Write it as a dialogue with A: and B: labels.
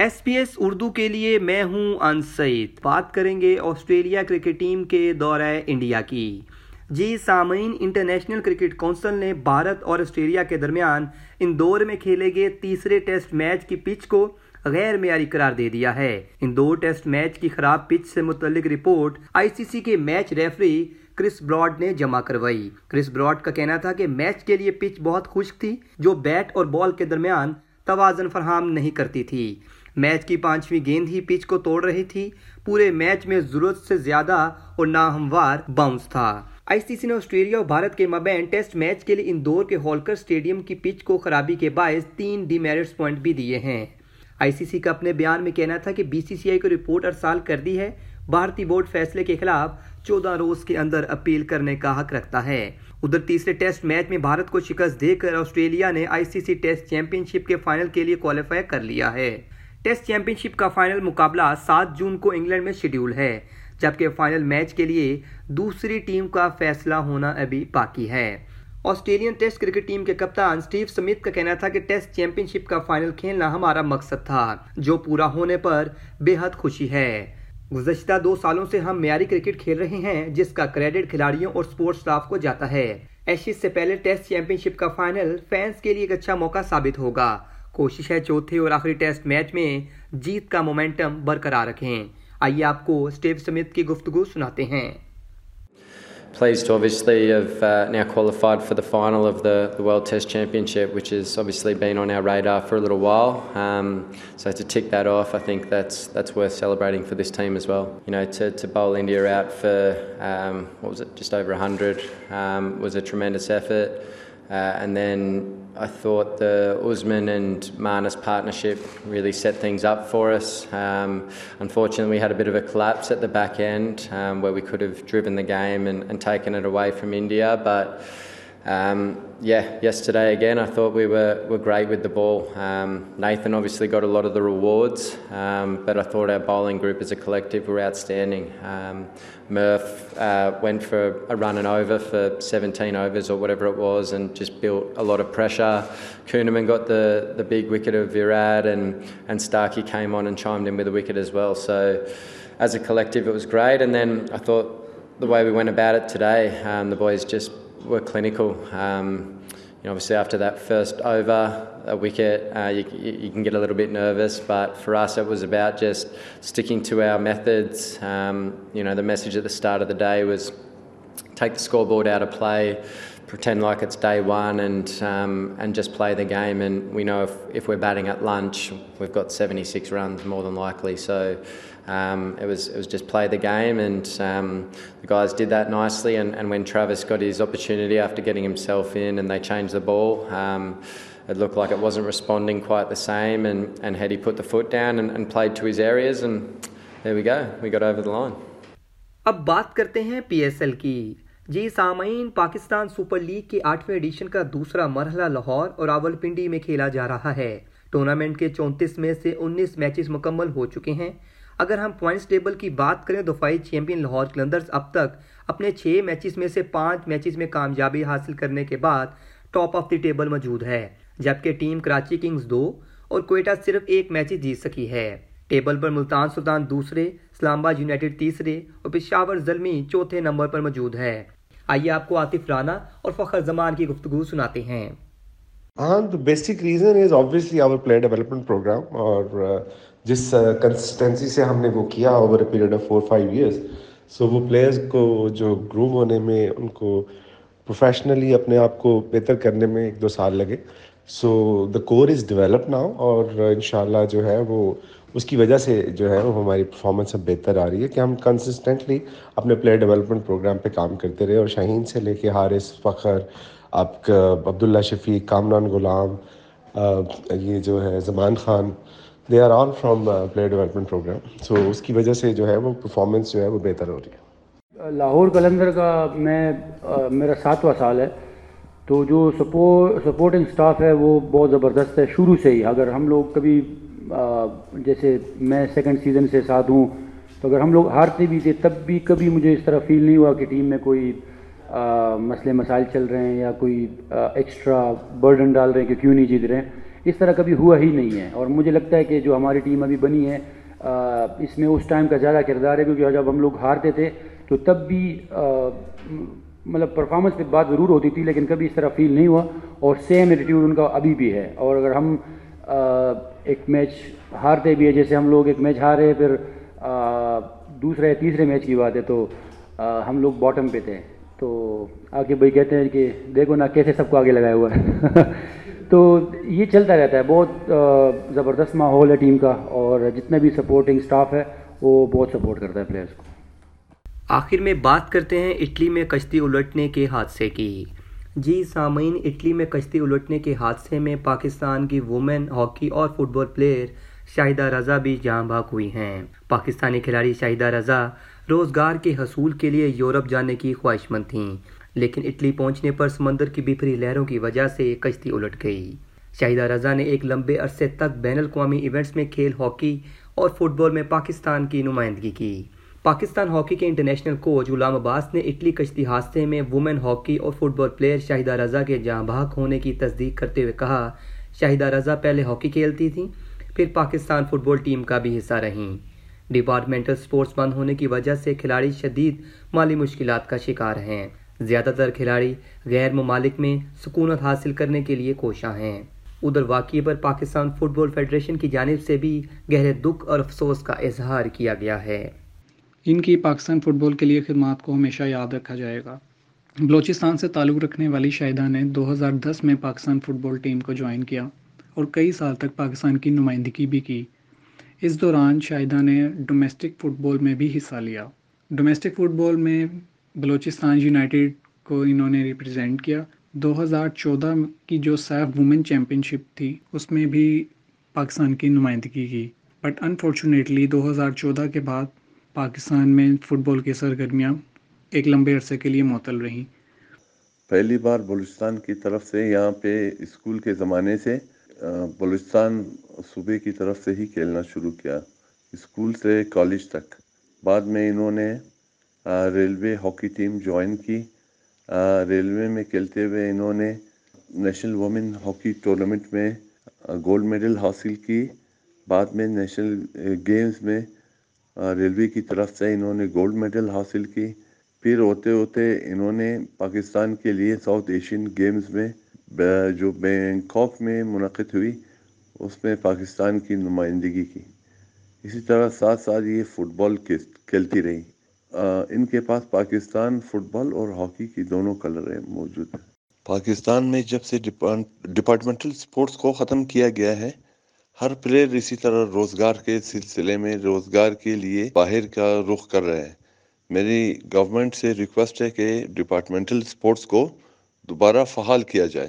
A: S P S Urdu کے لیے میں ہوں ان سعید بات کریں گے آسٹریلیا کرکٹ ٹیم کے دورہ انڈیا کی۔ جی سامعین، انٹرنیشنل کرکٹ کونسل نے بھارت اور آسٹریلیا کے درمیان اندور میں کھیلے گئے تیسرے ٹیسٹ میچ کی پچ کو غیر معیاری قرار دے دیا ہے۔ ان دو ٹیسٹ میچ کی خراب پچ سے متعلق رپورٹ آئی سی سی کے میچ ریفری کرس براڈ نے جمع کروائی۔ کرس براڈ کا کہنا تھا کہ میچ کے لیے پچ بہت خشک تھی، جو بیٹ اور بال کے درمیان توازن فراہم نہیں کرتی تھی۔ میچ کی پانچویں گیند ہی پچ کو توڑ رہی تھی۔ پورے میچ میں ضرورت سے زیادہ اور ناہموار باؤنس تھا۔ آئی سی سی نے آسٹریلیا اور بھارت کے مبین ٹیسٹ میچ کے لیے اندور کے ہولکر سٹیڈیم کی پچ کو خرابی کے باعث تین ڈی میرٹس پوائنٹ بھی دیے ہیں۔ آئی سی سی کا اپنے بیان میں کہنا تھا کہ بی سی سی آئی کو رپورٹ ارسال کر دی ہے۔ بھارتی بورڈ فیصلے کے خلاف چودہ روز کے اندر اپیل کرنے کا حق رکھتا ہے۔ ادھر تیسرے ٹیسٹ میچ میں بھارت کو شکست دے کر آسٹریلیا نے آئی سی سی ٹیسٹ چیمپئن شپ کے فائنل کے لیے کوالیفائی کر لیا ہے۔ ٹیسٹ چیمپئن شپ کا فائنل مقابلہ سات جون کو انگلینڈ میں شیڈیول ہے، جبکہ فائنل میچ کے لیے دوسری ٹیم کا فیصلہ ہونا ابھی باقی ہے۔ آسٹریلین ٹیسٹ کرکٹ ٹیم کے کپتان سٹیو سمیت کا کہنا تھا کہ ٹیسٹ چیمپئن شپ کا فائنل کھیلنا ہمارا مقصد تھا، جو پورا ہونے پر بے حد خوشی ہے۔ گزشتہ دو سالوں سے ہم معیاری کرکٹ کھیل رہے ہیں، جس کا کریڈٹ کھلاڑیوں اور سپورٹ سٹاف کو جاتا ہے۔ ایشیز سے پہلے ٹیسٹ چیمپئن شپ کا فائنل فینس کے لیے ایک اچھا موقع ثابت ہوگا۔ کوشش ہے چوتھے اور آخری ٹیسٹ میچ میں جیت کا مومنٹم برقرار رکھیں آئیے آپ کو اسٹیو سمت کی گفتگو سناتے ہیں
B: Pleased to obviously have uh, now qualified for the final of the, the World Test Championship, which has obviously been on our radar for a little while. Um, so to tick that off, I think that's that's worth celebrating for this team as well. You know, to, to bowl India out for um, what was it, just over 100, um, was a tremendous effort. Uh, and then I thought the Usman and Manus partnership really set things up for us. Um, unfortunately, we had a bit of a collapse at the back end um, where we could have driven the game and, and taken it away from India, but um, yeah, yesterday again, I thought we were, were great with the ball. Um, Nathan obviously got a lot of the rewards, um, but I thought our bowling group as a collective were outstanding. Um, Murph uh, went for a run and over for 17 overs or whatever it was and just built a lot of pressure. Kuhneman got the, the big wicket of Virat, and, and Starkey came on and chimed in with a wicket as well. So, as a collective, it was great. And then I thought the way we went about it today, um, the boys just were clinical. Um, you know, obviously after that first over, a wicket, uh, you, you, can get a little bit nervous. But for us, it was about just sticking to our methods. Um, you know, the message at the start of the day was take the scoreboard out of play, pretend like it's day one, and um, and just play the game. And we know if, if we're batting at lunch, we've got 76 runs more than likely. So um, it was it was just play the game, and um, the guys did that nicely. And, and, when Travis got his opportunity after getting himself in, and they changed the ball. Um, it looked like it wasn't responding quite the same, and, and Hetty put the foot down and, and played to his areas, and there we go, we got over the line.
A: اب بات کرتے ہیں P S L کی جی سامعین Pakistan super league کے آٹھویں edition کا دوسرا مرحلہ لاہور اور راول پنڈی میں کھیلا جا رہا ہے ٹورنامنٹ کے چونتیس میں سے انیس میچز مکمل ہو چکے ہیں اگر ہم پوائنٹس ٹیبل کی بات کریں دفاعی چیمپئن لاہور کلندرز اب تک اپنے چھ میچز میں سے پانچ میچز میں کامیابی حاصل کرنے کے بعد ٹاپ آف دی ٹیبل موجود ہے۔ جبکہ ٹیم کراچی کنگز دو اور کوئٹہ صرف ایک میچ جیت سکی ہے۔ ٹیبل پر ملتان سلطان دوسرے اسلام آباد یونائٹڈ تیسرے اور پشاور زلمی چوتھے نمبر پر موجود ہے۔ آئیے آپ کو عاطف رانا اور فخر زمان کی گفتگو سناتے ہیں۔
C: ہاں تو basic reason is obviously our player development program اور جس کنسسٹینسی سے ہم نے وہ کیا over a period of four five years so وہ پلیئرز کو جو گروم ہونے میں ان کو پروفیشنلی اپنے آپ کو بہتر کرنے میں ایک دو سال لگے سو دا کور از ڈیولپ ناؤ اور ان شاء اللہ جو ہے وہ اس کی وجہ سے جو ہے وہ ہماری پرفارمنس اب بہتر آ رہی ہے کہ ہم کنسسٹنٹلی اپنے پلیئر ڈیولپمنٹ پروگرام پہ کام کرتے رہے اور شاہین سے لے کے حارث، فخر، آپ کا عبداللہ شفیق، کامران غلام یہ جو ہے Zaman Khan they are all from player development program so اس کی وجہ سے جو ہے وہ پرفارمنس جو ہے وہ بہتر ہو رہی ہے
D: لاہور کلندر کا میں میرا ساتواں سال ہے تو جو سپورٹ سپورٹنگ سٹاف ہے وہ بہت زبردست ہے شروع سے ہی اگر ہم لوگ کبھی جیسے میں سیکنڈ سیزن سے ساتھ ہوں تو اگر ہم لوگ ہارتے بھی تھے تب بھی کبھی مجھے اس طرح فیل نہیں ہوا کہ ٹیم میں کوئی مسئلے مسائل چل رہے ہیں یا کوئی ایکسٹرا برڈن ڈال رہے ہیں کہ کیوں نہیں جیت رہے ہیں اس طرح کبھی ہوا ہی نہیں ہے اور مجھے لگتا ہے کہ جو ہماری ٹیم ابھی بنی ہے اس میں اس ٹائم کا زیادہ کردار ہے کیونکہ جب ہم لوگ ہارتے تھے تو تب بھی مطلب پرفارمنس پہ بات ضرور ہوتی تھی، لیکن کبھی اس طرح فیل نہیں ہوا اور سیم ایٹیٹیوڈ ان کا ابھی بھی ہے۔ اور اگر ہم ایک میچ ہارتے بھی ہے جیسے ہم لوگ ایک میچ ہارے، پھر دوسرے یا تیسرے میچ کی بات ہے تو ہم لوگ باٹم پہ تھے۔ تو آگے بھائی کہتے ہیں کہ دیکھو نا کیسے سب کو آگے لگایا ہوا ہے۔ تو یہ چلتا رہتا ہے، بہت زبردست ماحول ہے ٹیم کا، اور جتنے بھی سپورٹنگ سٹاف ہے، وہ بہت سپورٹ کرتا ہے پلیئرس کو۔
A: آخر میں بات کرتے ہیں اٹلی میں کشتی الٹنے کے حادثے کی۔ جی سامعین، اٹلی میں کشتی الٹنے کے حادثے میں پاکستان کی وومن ہاکی اور football player Shahida Raza بھی جاں بھاگ ہوئی ہیں۔ پاکستانی کھلاڑی شاہدہ رضا روزگار کے حصول کے لیے یورپ جانے کی خواہش مند تھیں۔ لیکن اٹلی پہنچنے پر سمندر کی بفری لہروں کی وجہ سے کشتی الٹ گئی۔ شاہدہ رضا نے ایک لمبے عرصے تک بین الاقوامی ایونٹس میں کھیل، ہاکی اور فٹ بال میں پاکستان کی نمائندگی کی۔ پاکستان ہاکی کے انٹرنیشنل کوچ غلام عباس نے اٹلی کشتی حادثے میں وومن ہاکی اور football player Shahida Raza کے جہاں بھاگ ہونے کی تصدیق کرتے ہوئے کہا شاہدہ رضا پہلے ہاکی کھیلتی تھیں، پھر پاکستان فٹ بال ٹیم کا بھی حصہ رہیں۔ ڈپارٹمنٹل سپورٹس بند ہونے کی وجہ سے کھلاڑی شدید مالی مشکلات کا شکار ہیں۔ زیادہ تر کھلاڑی غیر ممالک میں سکونت حاصل کرنے کے لیے کوشاں ہیں۔ ادھر واقعے پر پاکستان فٹ بال فیڈریشن کی جانب سے بھی گہرے دکھ اور افسوس کا اظہار کیا گیا ہے۔
E: ان کی پاکستان فٹ بال کے لیے خدمات کو ہمیشہ یاد رکھا جائے گا۔ بلوچستان سے تعلق رکھنے والی شاہدہ نے دو ہزار دس میں پاکستان فٹ بال ٹیم کو جوائن کیا اور کئی سال تک پاکستان کی نمائندگی بھی کی۔ اس دوران شاہدہ نے ڈومیسٹک فٹ بال میں بھی حصہ لیا۔ ڈومیسٹک فٹ بال میں بلوچستان یونائٹیڈ کو انہوں نے ریپرزینٹ کیا۔ دو ہزار چودہ کی جو سیف وومن چیمپئن شپ تھی، اس میں بھی پاکستان کی نمائندگی کی۔ بٹ انفارچونیٹلی دو ہزار چودہ کے بعد پاکستان میں فٹ بال کی سرگرمیاں ایک لمبے عرصے کے لیے معطل رہیں۔
F: پہلی بار بلوچستان کی طرف سے یہاں پہ اسکول کے زمانے سے بلوچستان صوبے کی طرف سے ہی کھیلنا شروع کیا۔ اسکول سے کالج تک۔ بعد میں انہوں نے ریلوے ہاکی ٹیم جوائن کی۔ ریلوے میں کھیلتے ہوئے انہوں نے نیشنل وومن ہاکی ٹورنامنٹ میں گولڈ میڈل حاصل کی۔ بعد میں نیشنل گیمز میں ریلوے کی طرف سے انہوں نے گولڈ میڈل حاصل کی۔ پھر ہوتے ہوتے انہوں نے پاکستان کے لیے ساؤتھ ایشین گیمز میں جو بینکاک میں منعقد ہوئی، اس میں پاکستان کی نمائندگی کی۔ اسی طرح ساتھ ساتھ یہ فٹ بال کھیلتی رہی۔ ان کے پاس پاکستان فٹ بال اور ہاکی کی دونوں کلر موجود ہیں۔ پاکستان میں جب سے ڈپارٹمنٹل سپورٹس کو ختم کیا گیا ہے، ہر پلیئر اسی طرح روزگار کے سلسلے میں روزگار کے لیے باہر کا رخ کر رہے ہیں میری گورنمنٹ سے ریکویسٹ ہے کہ ڈپارٹمنٹل سپورٹس کو دوبارہ فعال کیا جائے۔